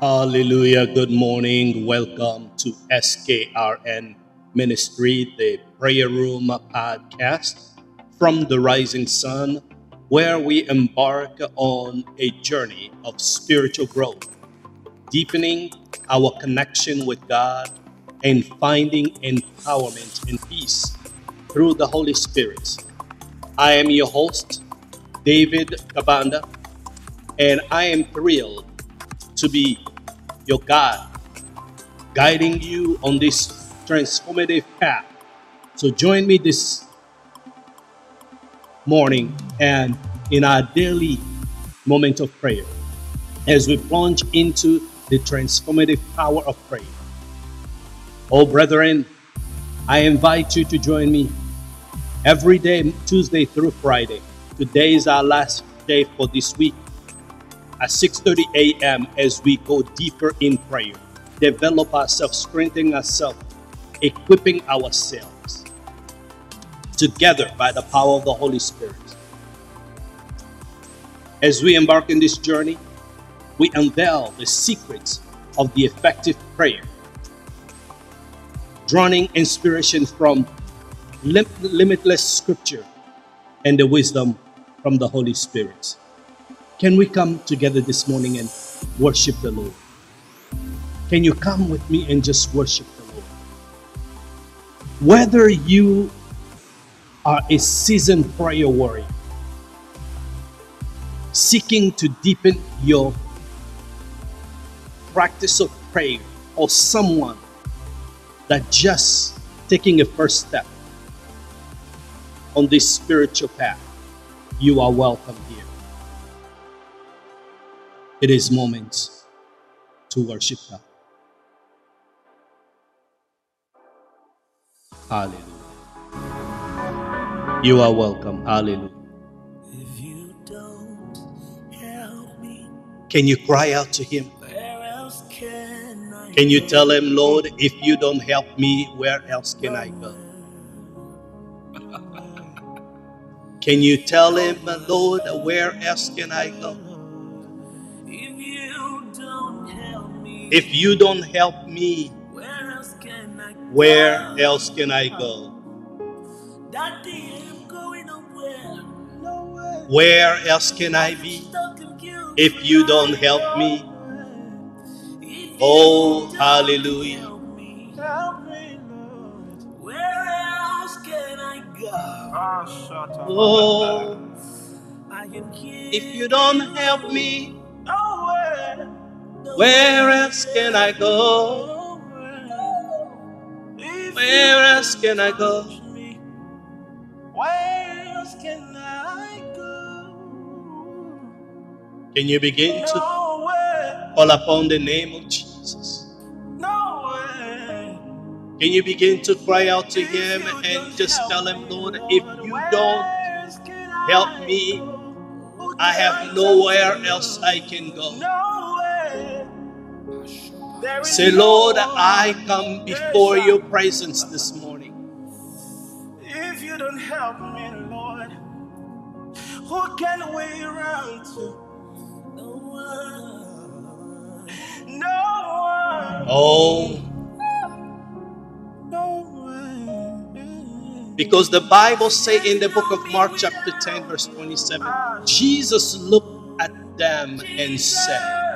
Hallelujah. Good morning. Welcome to SKRN Ministry, the Prayer Room podcast from the Rising Sun, where we embark on a journey of spiritual growth, deepening our connection with God and finding empowerment and peace through the Holy Spirit. I am your host, David Kabanda, and I am thrilled to be your God, guiding you on this transformative path. So join me this morning and in our daily moment of prayer as we plunge into the transformative power of prayer. Oh, brethren, I invite you to join me every day, Tuesday through Friday. Today is our last day for this week at 6:30 a.m. as we go deeper in prayer, develop ourselves, strengthening ourselves, equipping ourselves together by the power of the Holy Spirit. As we embark in this journey, we unveil the secrets of the effective prayer, drawing inspiration from lim- limitless scripture and the wisdom from the Holy Spirit. Can we come together this morning and worship the Lord? Can you come with me and just worship the Lord? Whether you are a seasoned prayer warrior, seeking to deepen your practice of prayer, or someone that just taking a first step on this spiritual path, you are welcome. It is moments to worship God. Hallelujah. You are welcome. Hallelujah. If you don't help me, Can you cry out to Him? where else can I Can you tell Him, Lord, if you don't help me, where else can I go? Can you tell Him, Lord, where else can I go? If you don't help me, where else can I go? where else can I going nowhere. Where else can I be if you don't help me? Oh, hallelujah. Where else can I go? Oh, if you don't help me. Where else can I go? Where else can I go? Where else can I go? Can you begin to call upon the name of Jesus? Can you begin to cry out to Him and just tell Him, Lord, if you don't help me, I have nowhere else I can go. Say, Lord, I come before your presence this morning. If you don't help me, Lord, who can we run to? No one. No one. Oh, No one. because the Bible say in the book of Mark chapter 10 verse 27, Jesus looked at them and said,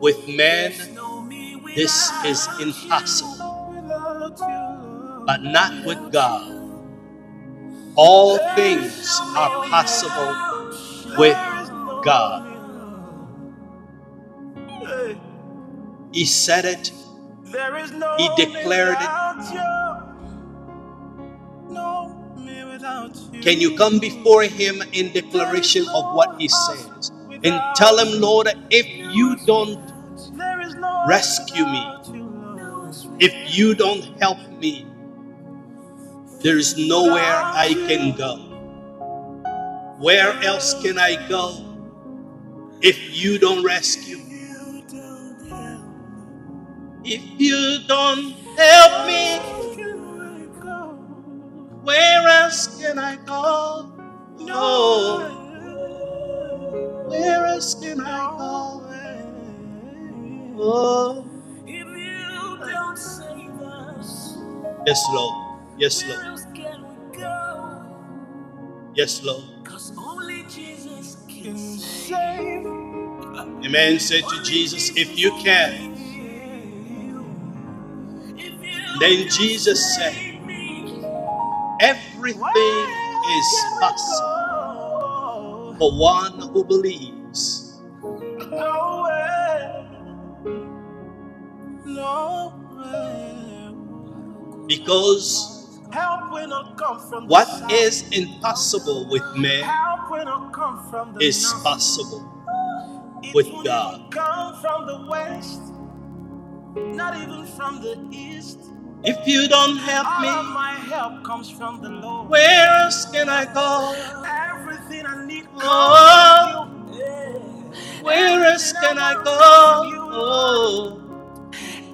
with men this is impossible, but not with God. All things are possible with God. He said it, He declared it. Can you come before Him in declaration of what He says? And tell Him, Lord, if you don't rescue me, if you don't help me, there is nowhere I can go. Where else can I go if you don't rescue me? If you don't help me, where else can I go? No, where else can I go? Oh, If you don't save us, yes, Lord. Yes, where Lord. else can we go? Yes, Lord. Cause only Jesus can save. Amen. Say to Jesus, if you can. If you Then don't Jesus said, save me, Everything is can we possible go? For one who believes. Nowhere. Nowhere. Because Help will not come from what is impossible with man Help will not come from the is possible. It with God. come from the west. Not even from the east. If you don't help me, my help comes from the Lord. where else can I go? Oh. you. Where else can I go? you. Oh,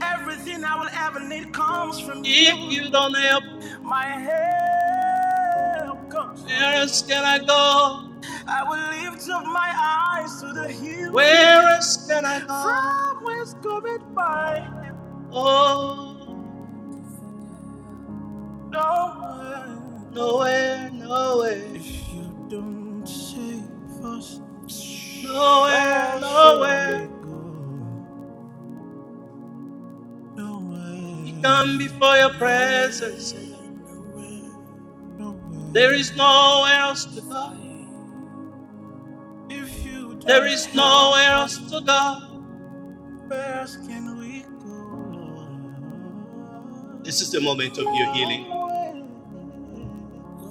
Everything I will ever need comes from if you. you don't help, My help comes where else can I go? I will lift up my eyes to the hill. Where else can I go? From whence cometh my help? Oh, Nowhere. nowhere, nowhere, If you don't us, nowhere, where nowhere. we. Come before your presence. There is nowhere else to go. If you don't There is nowhere else to go. Where else can we go? This is the moment of your healing.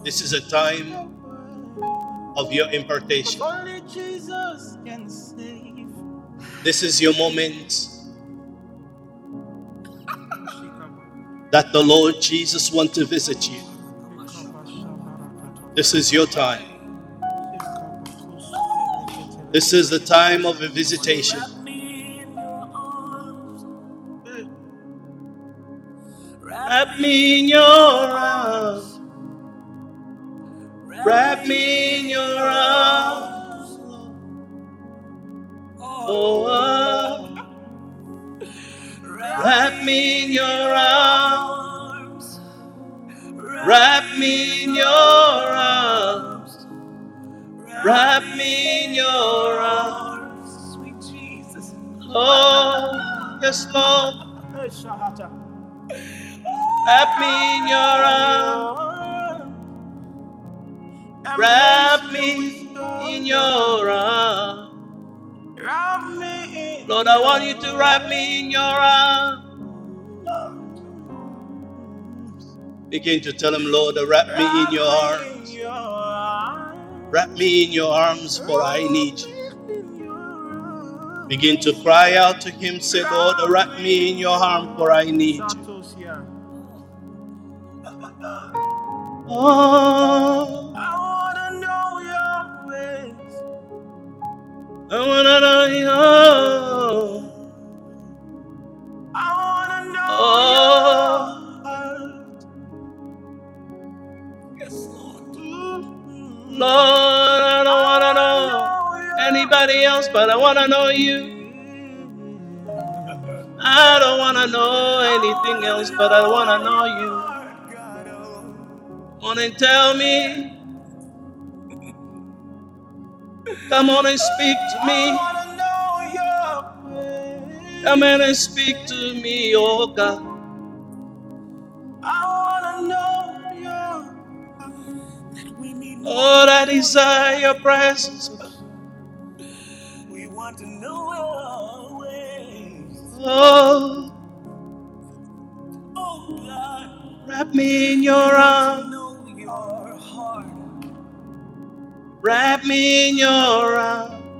This is a time of your impartation. Only Jesus can save. This is your moment that the Lord Jesus wants to visit you. This is your time. This is the time of a visitation. Wrap me in your arms. Wrap me in your arms. Oh, oh. wrap me in your arms. Wrap me in your arms. Wrap me in your arms. Sweet Jesus. Oh, yes, Lord. Wrap me in your arms. Wrap me in your arms. Wrap me in Lord, I want you to wrap me in your arms. Begin to tell him, Lord, wrap me in your arms. in your arms. Wrap me in your arms, for I need you. In your arms. Begin to cry out to him, say, Lord, wrap me in your arms, for I need you. Oh, I wanna know you. I wanna know Oh. your heart. Yes, Lord. Lord, I don't wanna know anybody else, but I wanna know you. I don't wanna know anything else, but I wanna know you. Come on and tell me. Come on and speak to me. wanna know your ways. Come in and speak to me, oh God. I wanna know your that we need more. Lord, I desire your presence. We want to know your ways. Oh, Oh God, wrap me in your arms. Wrap me in your arms.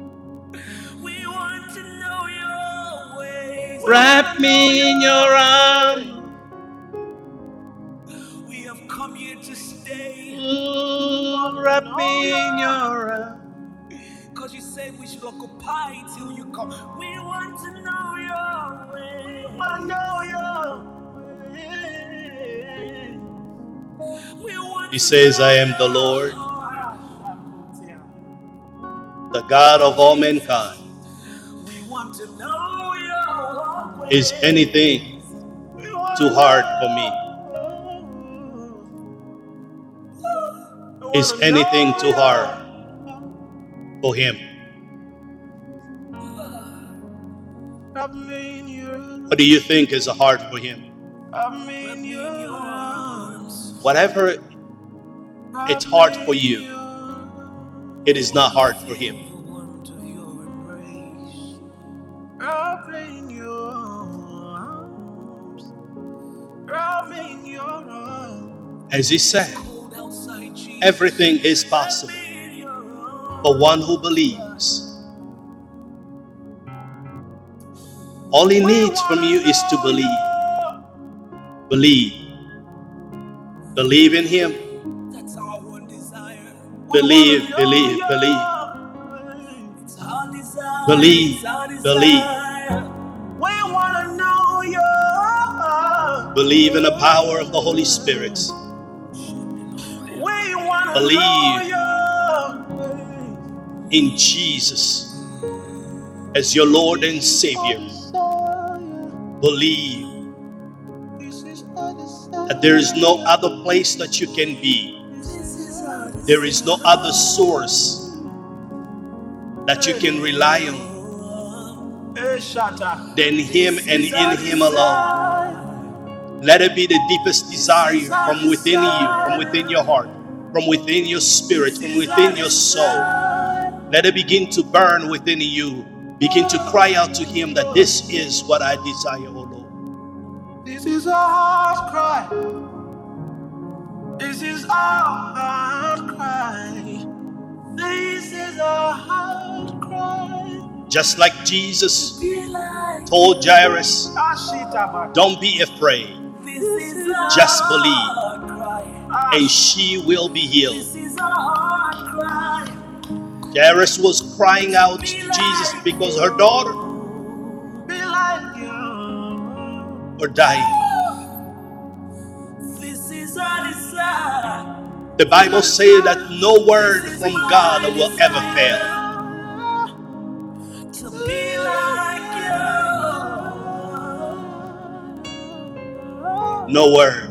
We want to know your ways. Wrap me in your arms. We have come here to stay. Ooh, wrap me in your arms. Cause you say we should occupy till you come. We want to know your way. We want to know your way. We want He to says, know I am the Lord, heart. The God of all mankind. Is anything too hard for me? Is anything too hard for him? What do you think is hard for him? Whatever it's hard for you, it is not hard for him. As he said, everything is possible for one who believes. All he needs from you is to believe. Believe. Believe in him. Believe, believe, believe. It's our desire. Believe, believe. We wanna know you. Believe in the power of the Holy Spirit. We wanna Believe. know you. in Jesus as your Lord and Savior. Believe that there is no other place that you can be. There is no other source that you can rely on than Him and in Him alone. Let it be the deepest desire from within you, from within your heart, from within your spirit, from within your soul. Let it begin to burn within you. Begin to cry out to Him that this is what I desire, O Lord. This is our heart cry. This is our heart cry. This is our heart cry. Just like Jesus told Jairus, Don't be afraid, just believe, and she will be healed. Jairus was crying out to Jesus because her daughter Be like you. were dying. The Bible says that no word from God will ever fail. To be like you. No word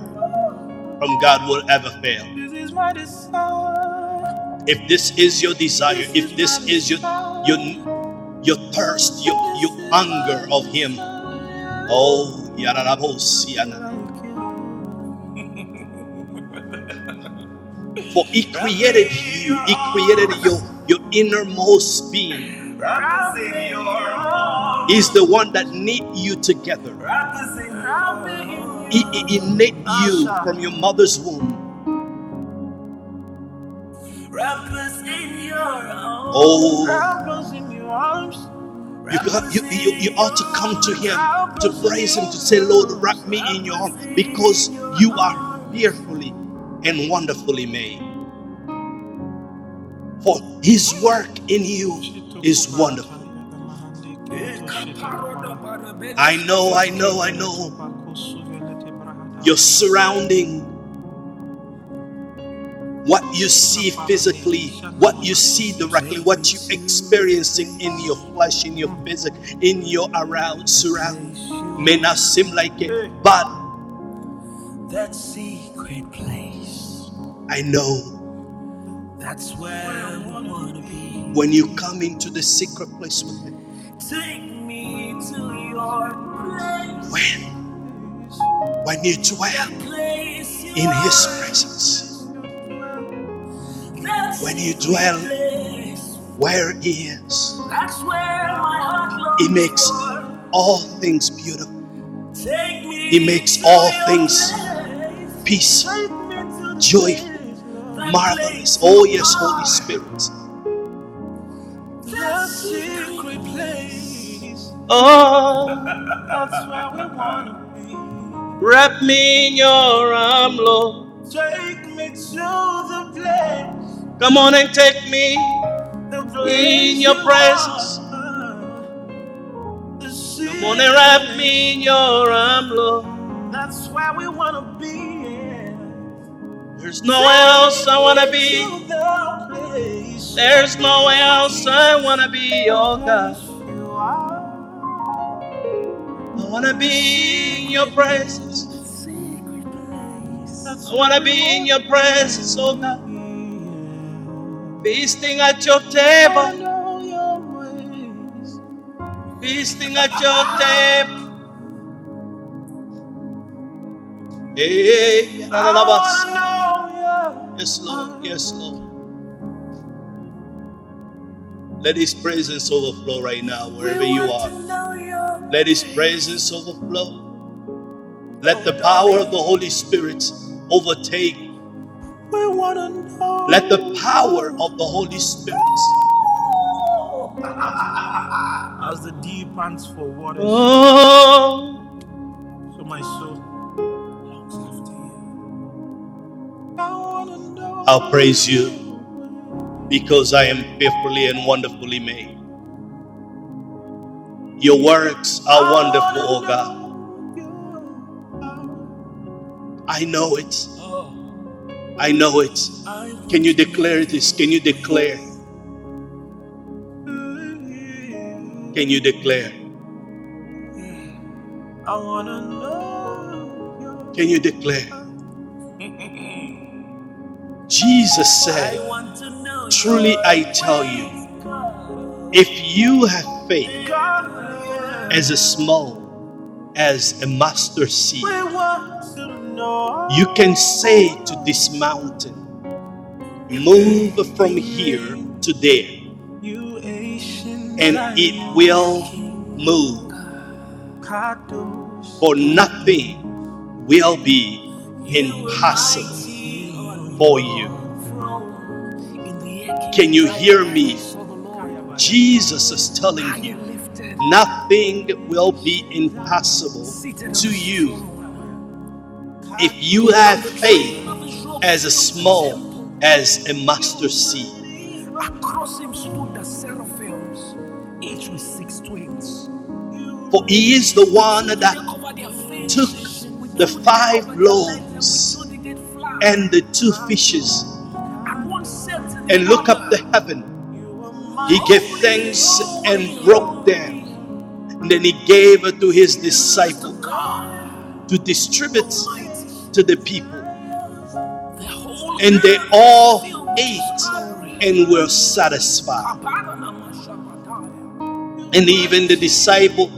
from God will ever fail. This is my desire. If this is your desire, if this is your your your thirst, your your hunger of Him, oh, yararabosiana. For He created you, He created your your innermost being. He's the one that knit you together. He, he, he knit you from your mother's womb. Oh, you, got, you, you, you ought to come to Him to praise Him, to say, Lord, wrap me in your arms because you are fearfully and wonderfully made. For His work in you is wonderful. I know, I know, I know. Your surrounding, what you see physically, what you see directly, what you experiencing in your flesh, in your physic, in your around surround may not seem like it, but That secret place. I know That's where I wanna be. when you come into the secret place with Him, Take me to your place. when? When you dwell in His presence, when you dwell where He is, That's where my heart longs He makes all things beautiful, He makes all things place. peaceful, marvelous. Oh, yes, Holy. Spirit. That secret place. Oh, That's where we wanna be. wrap me in your arm, Lord. Take me to the place. Come on and take me. The In your you presence. Come on and wrap me in your arm, Lord. That's where we wanna be. There's nowhere else I be. To place There's nowhere else I wanna be, oh God. I wanna be in your presence. I wanna be in your presence, oh God. Feasting at your table, feasting at your table. Hey, I wanna know Yes, Lord. Yes, Lord. Let His presence overflow right now, wherever you are. to know your Let His presence overflow. Let the power of the Holy Spirit overtake. We wanna know. Let the power of the Holy Spirit. As the deep pants for water, Oh, I'll praise you because I am fearfully and wonderfully made. Your works are wonderful, oh God. I know it. I know it. Can you declare this? Can you declare? Can you declare? I wanna know. Can you declare? Jesus said, want to know Truly I tell you, if you have faith as a small as a mustard seed, We want to know you can say to this mountain, Move from here to there, and it will move, for nothing will be impossible for you. Can you hear me? Jesus is telling you, nothing will be impossible to you if you have faith as small as a mustard seed. Across him stood the seraphims, each with six wings. For he is the one that They covered their faces took the five loaves and the two fishes And look up the heaven. He gave thanks and broke them. And then he gave it to his disciple to distribute to the people. And they all ate and were satisfied. And even the disciple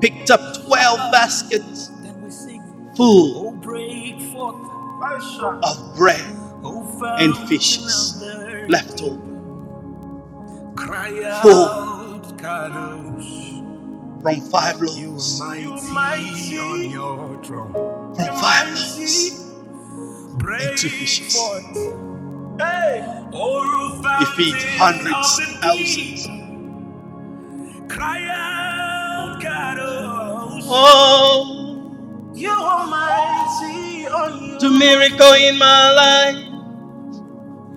picked up 12 baskets full of bread and fishes left over Cry Full. from five You loaves. are mighty on your. From five loaves. Break two fishes. He feed hundreds, thousands. Cry out, Kadosh. Oh, You are mighty on your to miracle in my life.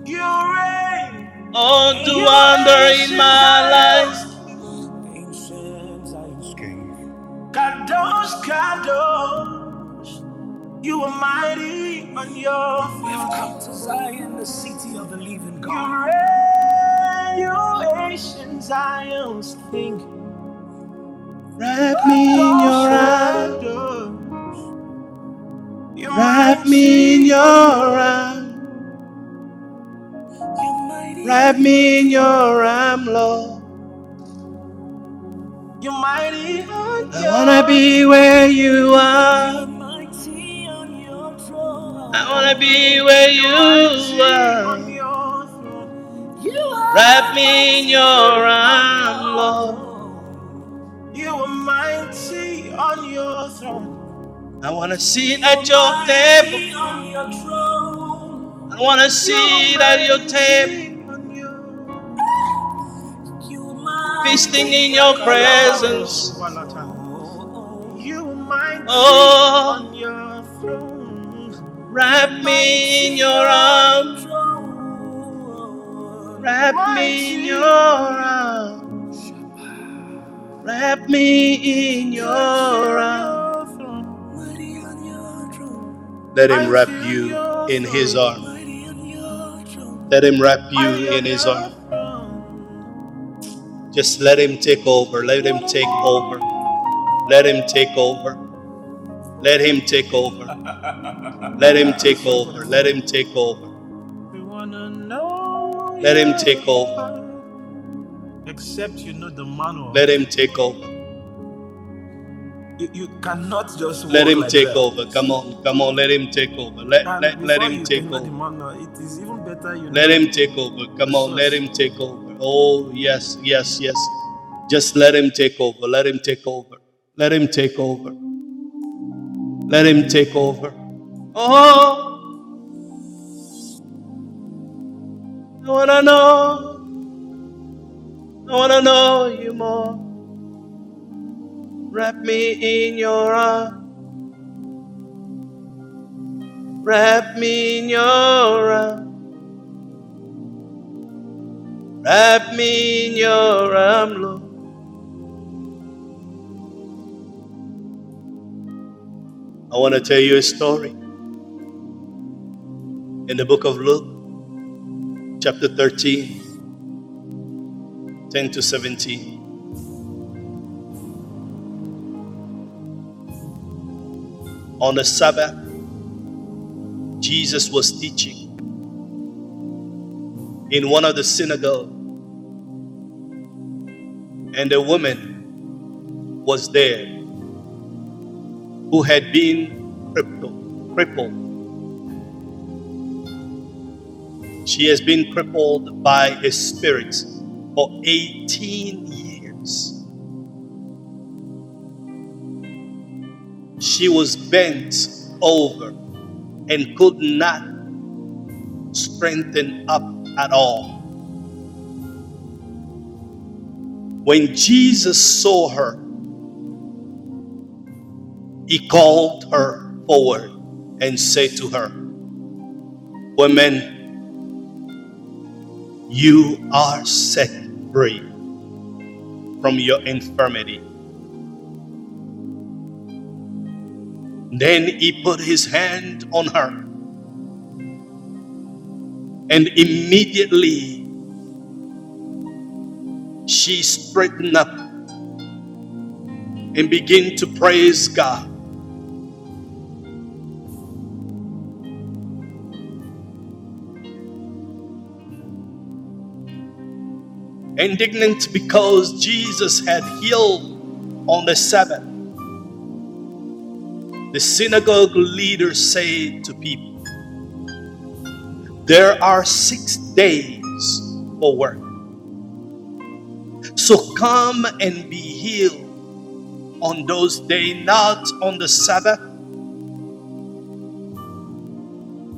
You reign. Oh, to wonder in my life. Ancient Zion's king. Kadosh, Kadosh. You are mighty on your throne. We have come to Zion, the city of the living God. You reign, you ancient Zion's king. Wrap me in your arms. Wrap me in your arms. Wrap me in your arm, Lord. You're mighty on I wanna be where you are. mighty on your throne. I wanna be where you are. on your throne. You are Wrap me in your arm, Lord. I wanna sit at your table. I wanna sit at your table, feasting in your presence. Oh. Wrap me in your arms. Wrap me in your arms. Wrap me in your arms. Let him wrap you in his arm. Let him wrap you in his arm. Just let him take over. Let him take over. Let him take over. Let him take over. Let him take over. Let him take over. Let him take over. Except you know the manual. Let him take over. You, you cannot just let him like take that. over. Come on, come on. Let him take over. Let let, let him take over. Manual, uh, it is even better you let him take over. Come on, let him take over. Oh yes, yes, yes. Just let him take over. Let him take over. Let him take over. Let him take over. Oh. I wanna know. I wanna know you more. Wrap me in your arms. Wrap me in your arms. Wrap me in your arms, Lord. I want to tell you a story. In the book of Luke, chapter 13, 10 to 17. On the Sabbath, Jesus was teaching in one of the synagogues, and a woman was there who had been crippled. crippled. She has been crippled by a spirit for 18 years. She was bent over and could not strengthen up at all. When Jesus saw her, he called her forward and said to her, Woman, you are set free from your infirmity. Then he put his hand on her, and immediately she straightened up and began to praise God. Indignant because Jesus had healed on the Sabbath. The synagogue leader said to people, There are six days for work. So come and be healed on those days, not on the Sabbath.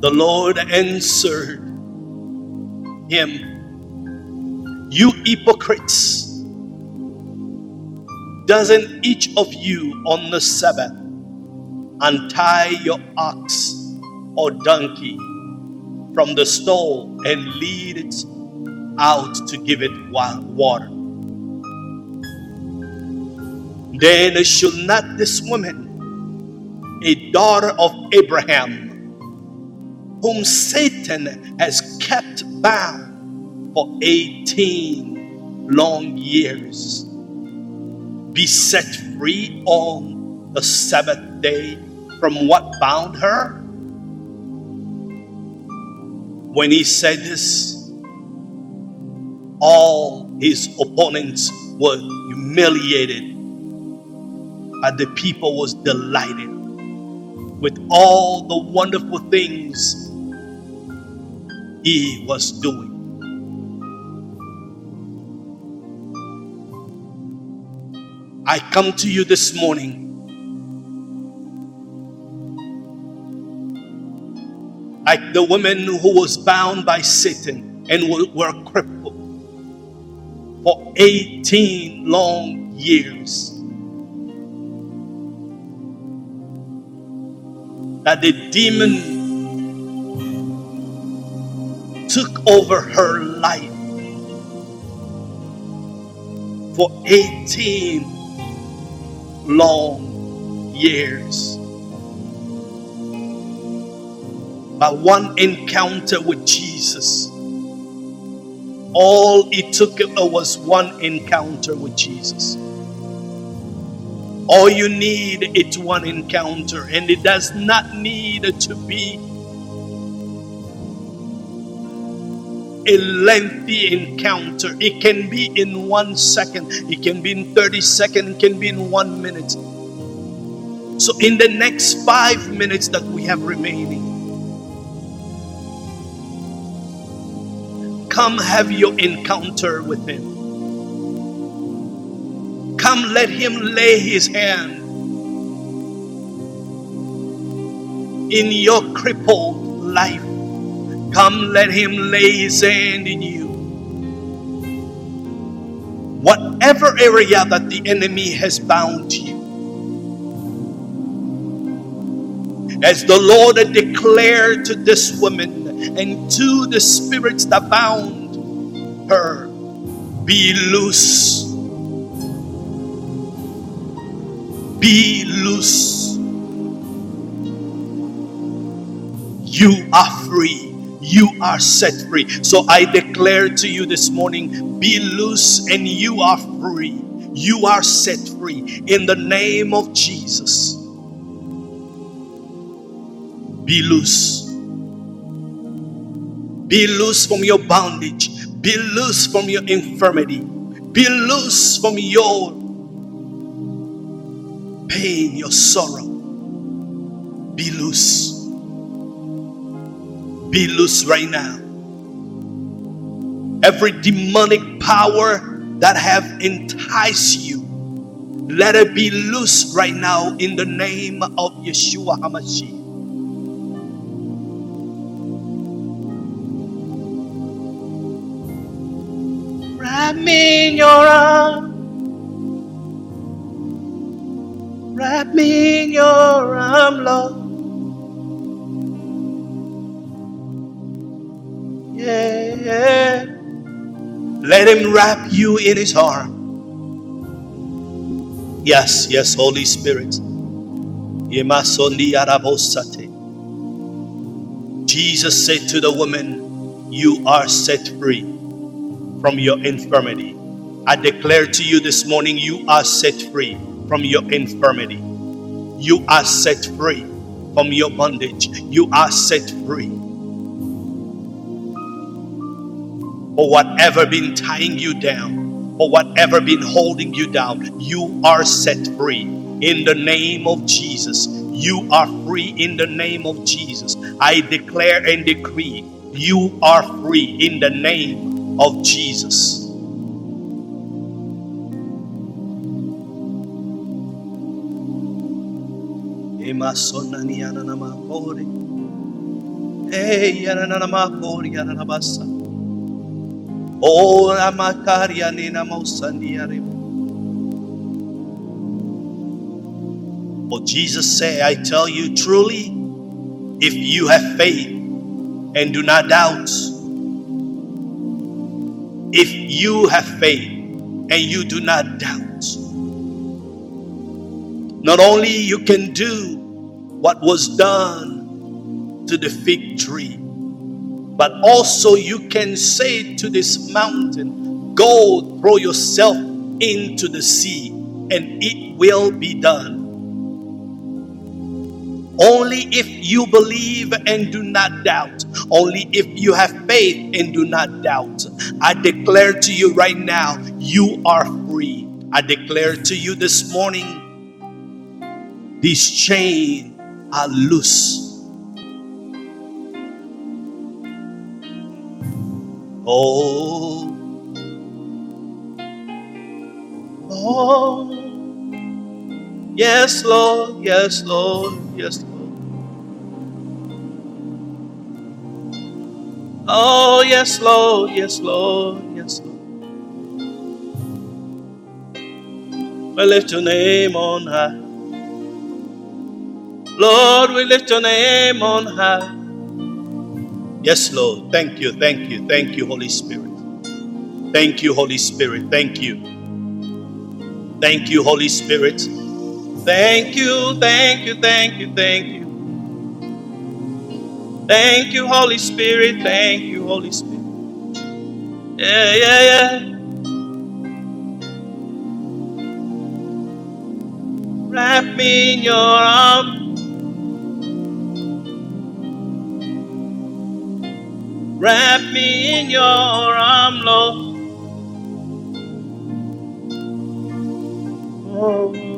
The Lord answered him, You hypocrites! Doesn't each of you on the Sabbath untie your ox or donkey from the stall and lead it out to give it water? Then should not this woman, a daughter of Abraham, whom Satan has kept bound for 18 long years, be set free on the Sabbath day from what bound her? When he said this, all his opponents were humiliated and the people was delighted with all the wonderful things he was doing. I come to you this morning like the woman who was bound by Satan and were crippled for 18 long years. that the demon took over her life for 18 long years. By one encounter with Jesus, all it took was one encounter with Jesus. All you need is one encounter, and it does not need to be a lengthy encounter. It can be in one second, it can be in 30 seconds, it can be in one minute. So, in the next five minutes that we have remaining, come have your encounter with Him. Come, let Him lay His hand in your crippled life. Come, let Him lay His hand in you. Whatever area that the enemy has bound you, as the Lord declared to this woman and to the spirits that bound her, be loose. Be loose. You are free you are set free. So I declare to you this morning be loose and you are free. You are set free in the name of Jesus. Be loose. Be loose from your bondage. Be loose from your infirmity. Be loose from your pain, your sorrow. Be loose be loose right now. Every demonic power that have enticed you, let it be loose right now in the name of Yeshua HaMashiach. Wrap me in your arms. Wrap me in your arms, Lord. Yeah. Let him wrap you in his arm. Yes, yes, Holy Spirit. Jesus said to the woman, You are set free from your infirmity. I declare to you this morning, you are set free from your infirmity. You are set free from your bondage. You are set free or whatever been tying you down or whatever been holding you down, you are set free in the name of Jesus. You are free in the name of Jesus. I declare and decree you are free in the name of Jesus. Hey, Oh, Ramakaria Nina Oh, Jesus say, I tell you truly, if you have faith and do not doubt, if you have faith and you do not doubt, not only you can do what was done to the fig tree, but also, you can say to this mountain, Go throw yourself into the sea, and it will be done. Only if you believe and do not doubt. Only if you have faith and do not doubt. I declare to you right now, you are free. I declare to you this morning, these chains are loose Oh, oh, yes, Lord, yes, Lord, yes, Lord. Oh, yes, Lord, yes, Lord, yes, Lord. We lift your name on high. Lord, we lift your name on high. Yes, Lord. Thank you, thank you, thank you, Holy Spirit. Thank you, Holy Spirit. Thank you. Thank you, Holy Spirit. Thank you, thank you, thank you, thank you. Thank you, Holy Spirit. Thank you, Holy Spirit. Yeah, yeah, yeah. Wrap me in your arms. Wrap me in your arm, Lord. Oh.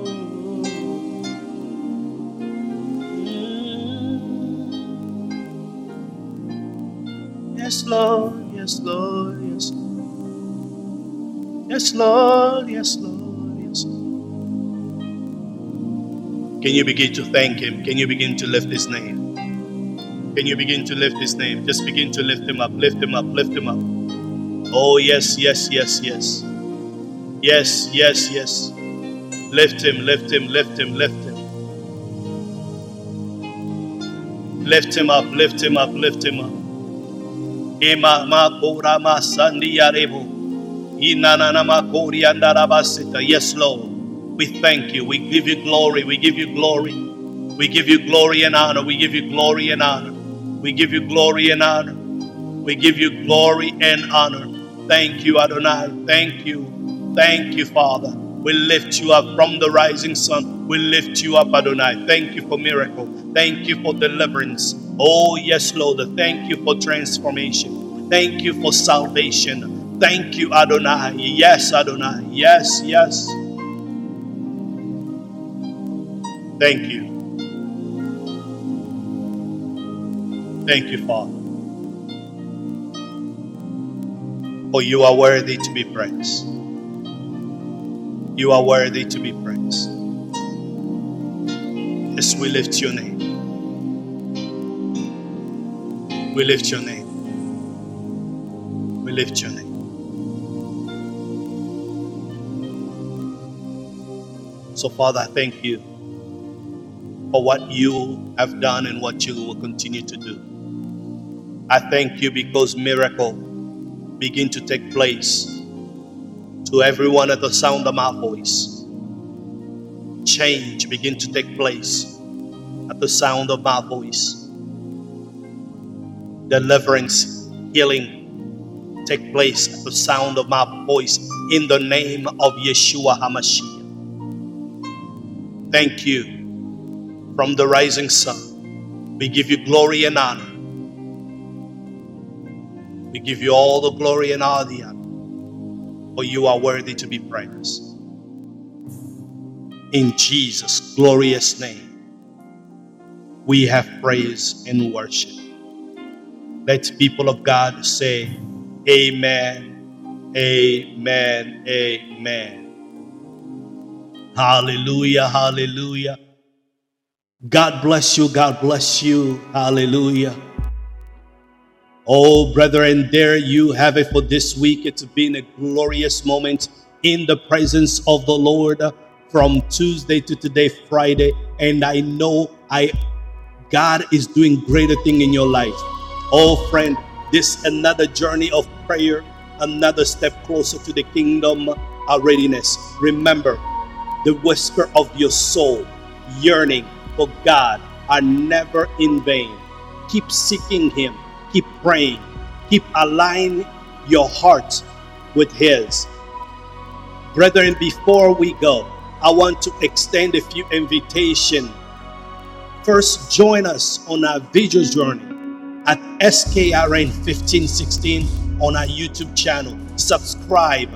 Yes, Lord, yes, Lord, yes. Yes, Lord, yes, Lord, yes. Can you begin to thank Him? Can you begin to lift His name? Can you begin to lift His name? Just begin to lift Him up, lift Him up, lift Him up. Oh, yes, yes, yes, yes. Yes, yes, yes. Lift Him, lift Him, lift Him, lift Him. Lift Him up, lift Him up, lift Him up. Yes, Lord. We thank you. We give you glory. We give you glory. We give you glory and honor. We give you glory and honor. We give you glory and honor. We give you glory and honor. Thank you, Adonai. Thank you. Thank you, Father. We lift you up from the rising sun. We lift you up, Adonai. Thank you for miracle. Thank you for deliverance. Oh, yes, Lord. Thank you for transformation. Thank you for salvation. Thank you, Adonai. Yes, Adonai. Yes, yes. Thank you. Thank you, Father. For you are worthy to be praised. You are worthy to be praised. Yes, we lift your name. We lift your name. We lift your name. So, Father, I thank you for what you have done and what you will continue to do. I thank you because miracle begin to take place to everyone at the sound of my voice. Change begin to take place at the sound of my voice deliverance, healing take place at the sound of my voice in the name of Yeshua HaMashiach. Thank you from the rising sun. We give you glory and honor. We give you all the glory and all the honor, for you are worthy to be praised. In Jesus' glorious name, we have praise and worship. Let people of God say, Amen, Amen, Amen. Hallelujah, hallelujah. God bless you, God bless you. Hallelujah. Oh, brethren, there you have it for this week. It's been a glorious moment in the presence of the Lord from Tuesday to today, Friday. And I know I God is doing greater thing in your life. Oh, friend, this another journey of prayer, another step closer to the kingdom uh, readiness. Remember, the whisper of your soul, yearning for God, are never in vain. Keep seeking Him, keep praying, keep aligning your heart with His. Brethren, before we go, I want to extend a few invitations. First, join us on our video journey at SKRN 1516 on our YouTube channel. Subscribe.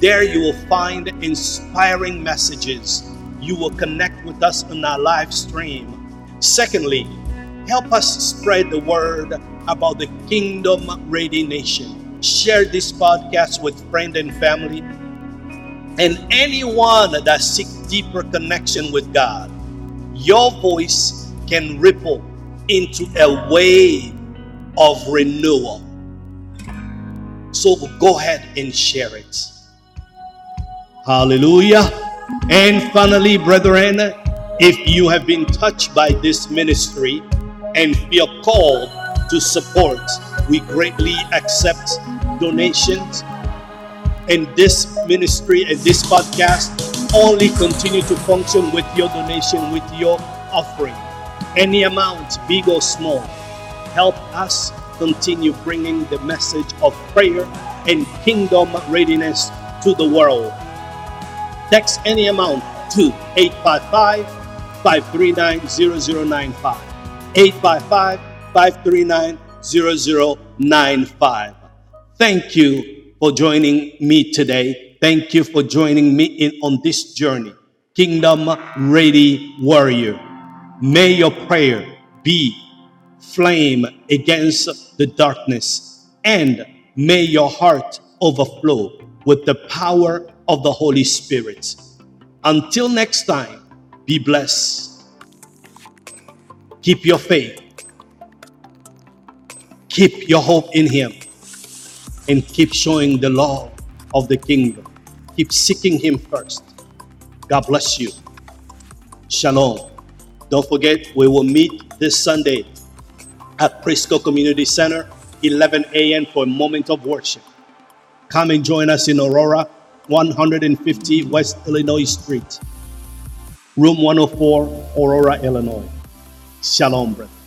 There you will find inspiring messages. You will connect with us on our live stream. Secondly, help us spread the word about the Kingdom Ready Nation. Share this podcast with friend and family and anyone that seeks deeper connection with God. Your voice can ripple into a wave of renewal. So go ahead and share it. Hallelujah. And finally, brethren, if you have been touched by this ministry and feel called to support, we greatly accept donations. And this ministry and this podcast only continue to function with your donation, with your offering. Any amount, big or small help us continue bringing the message of prayer and kingdom readiness to the world. Text any amount to 855 539 0095. 855 539 0095. Thank you for joining me today. Thank you for joining me in on this journey. Kingdom Ready Warrior. May your prayer be flame against the darkness and may your heart overflow with the power of the Holy Spirit. Until next time, be blessed. Keep your faith. Keep your hope in Him. And keep showing the law of the kingdom. Keep seeking Him first. God bless you. Shalom. Don't forget, we will meet this Sunday at Prisco Community Center, 11 a.m. for a moment of worship. Come and join us in Aurora, 150 West Illinois Street, room 104, Aurora, Illinois. Shalom, brother.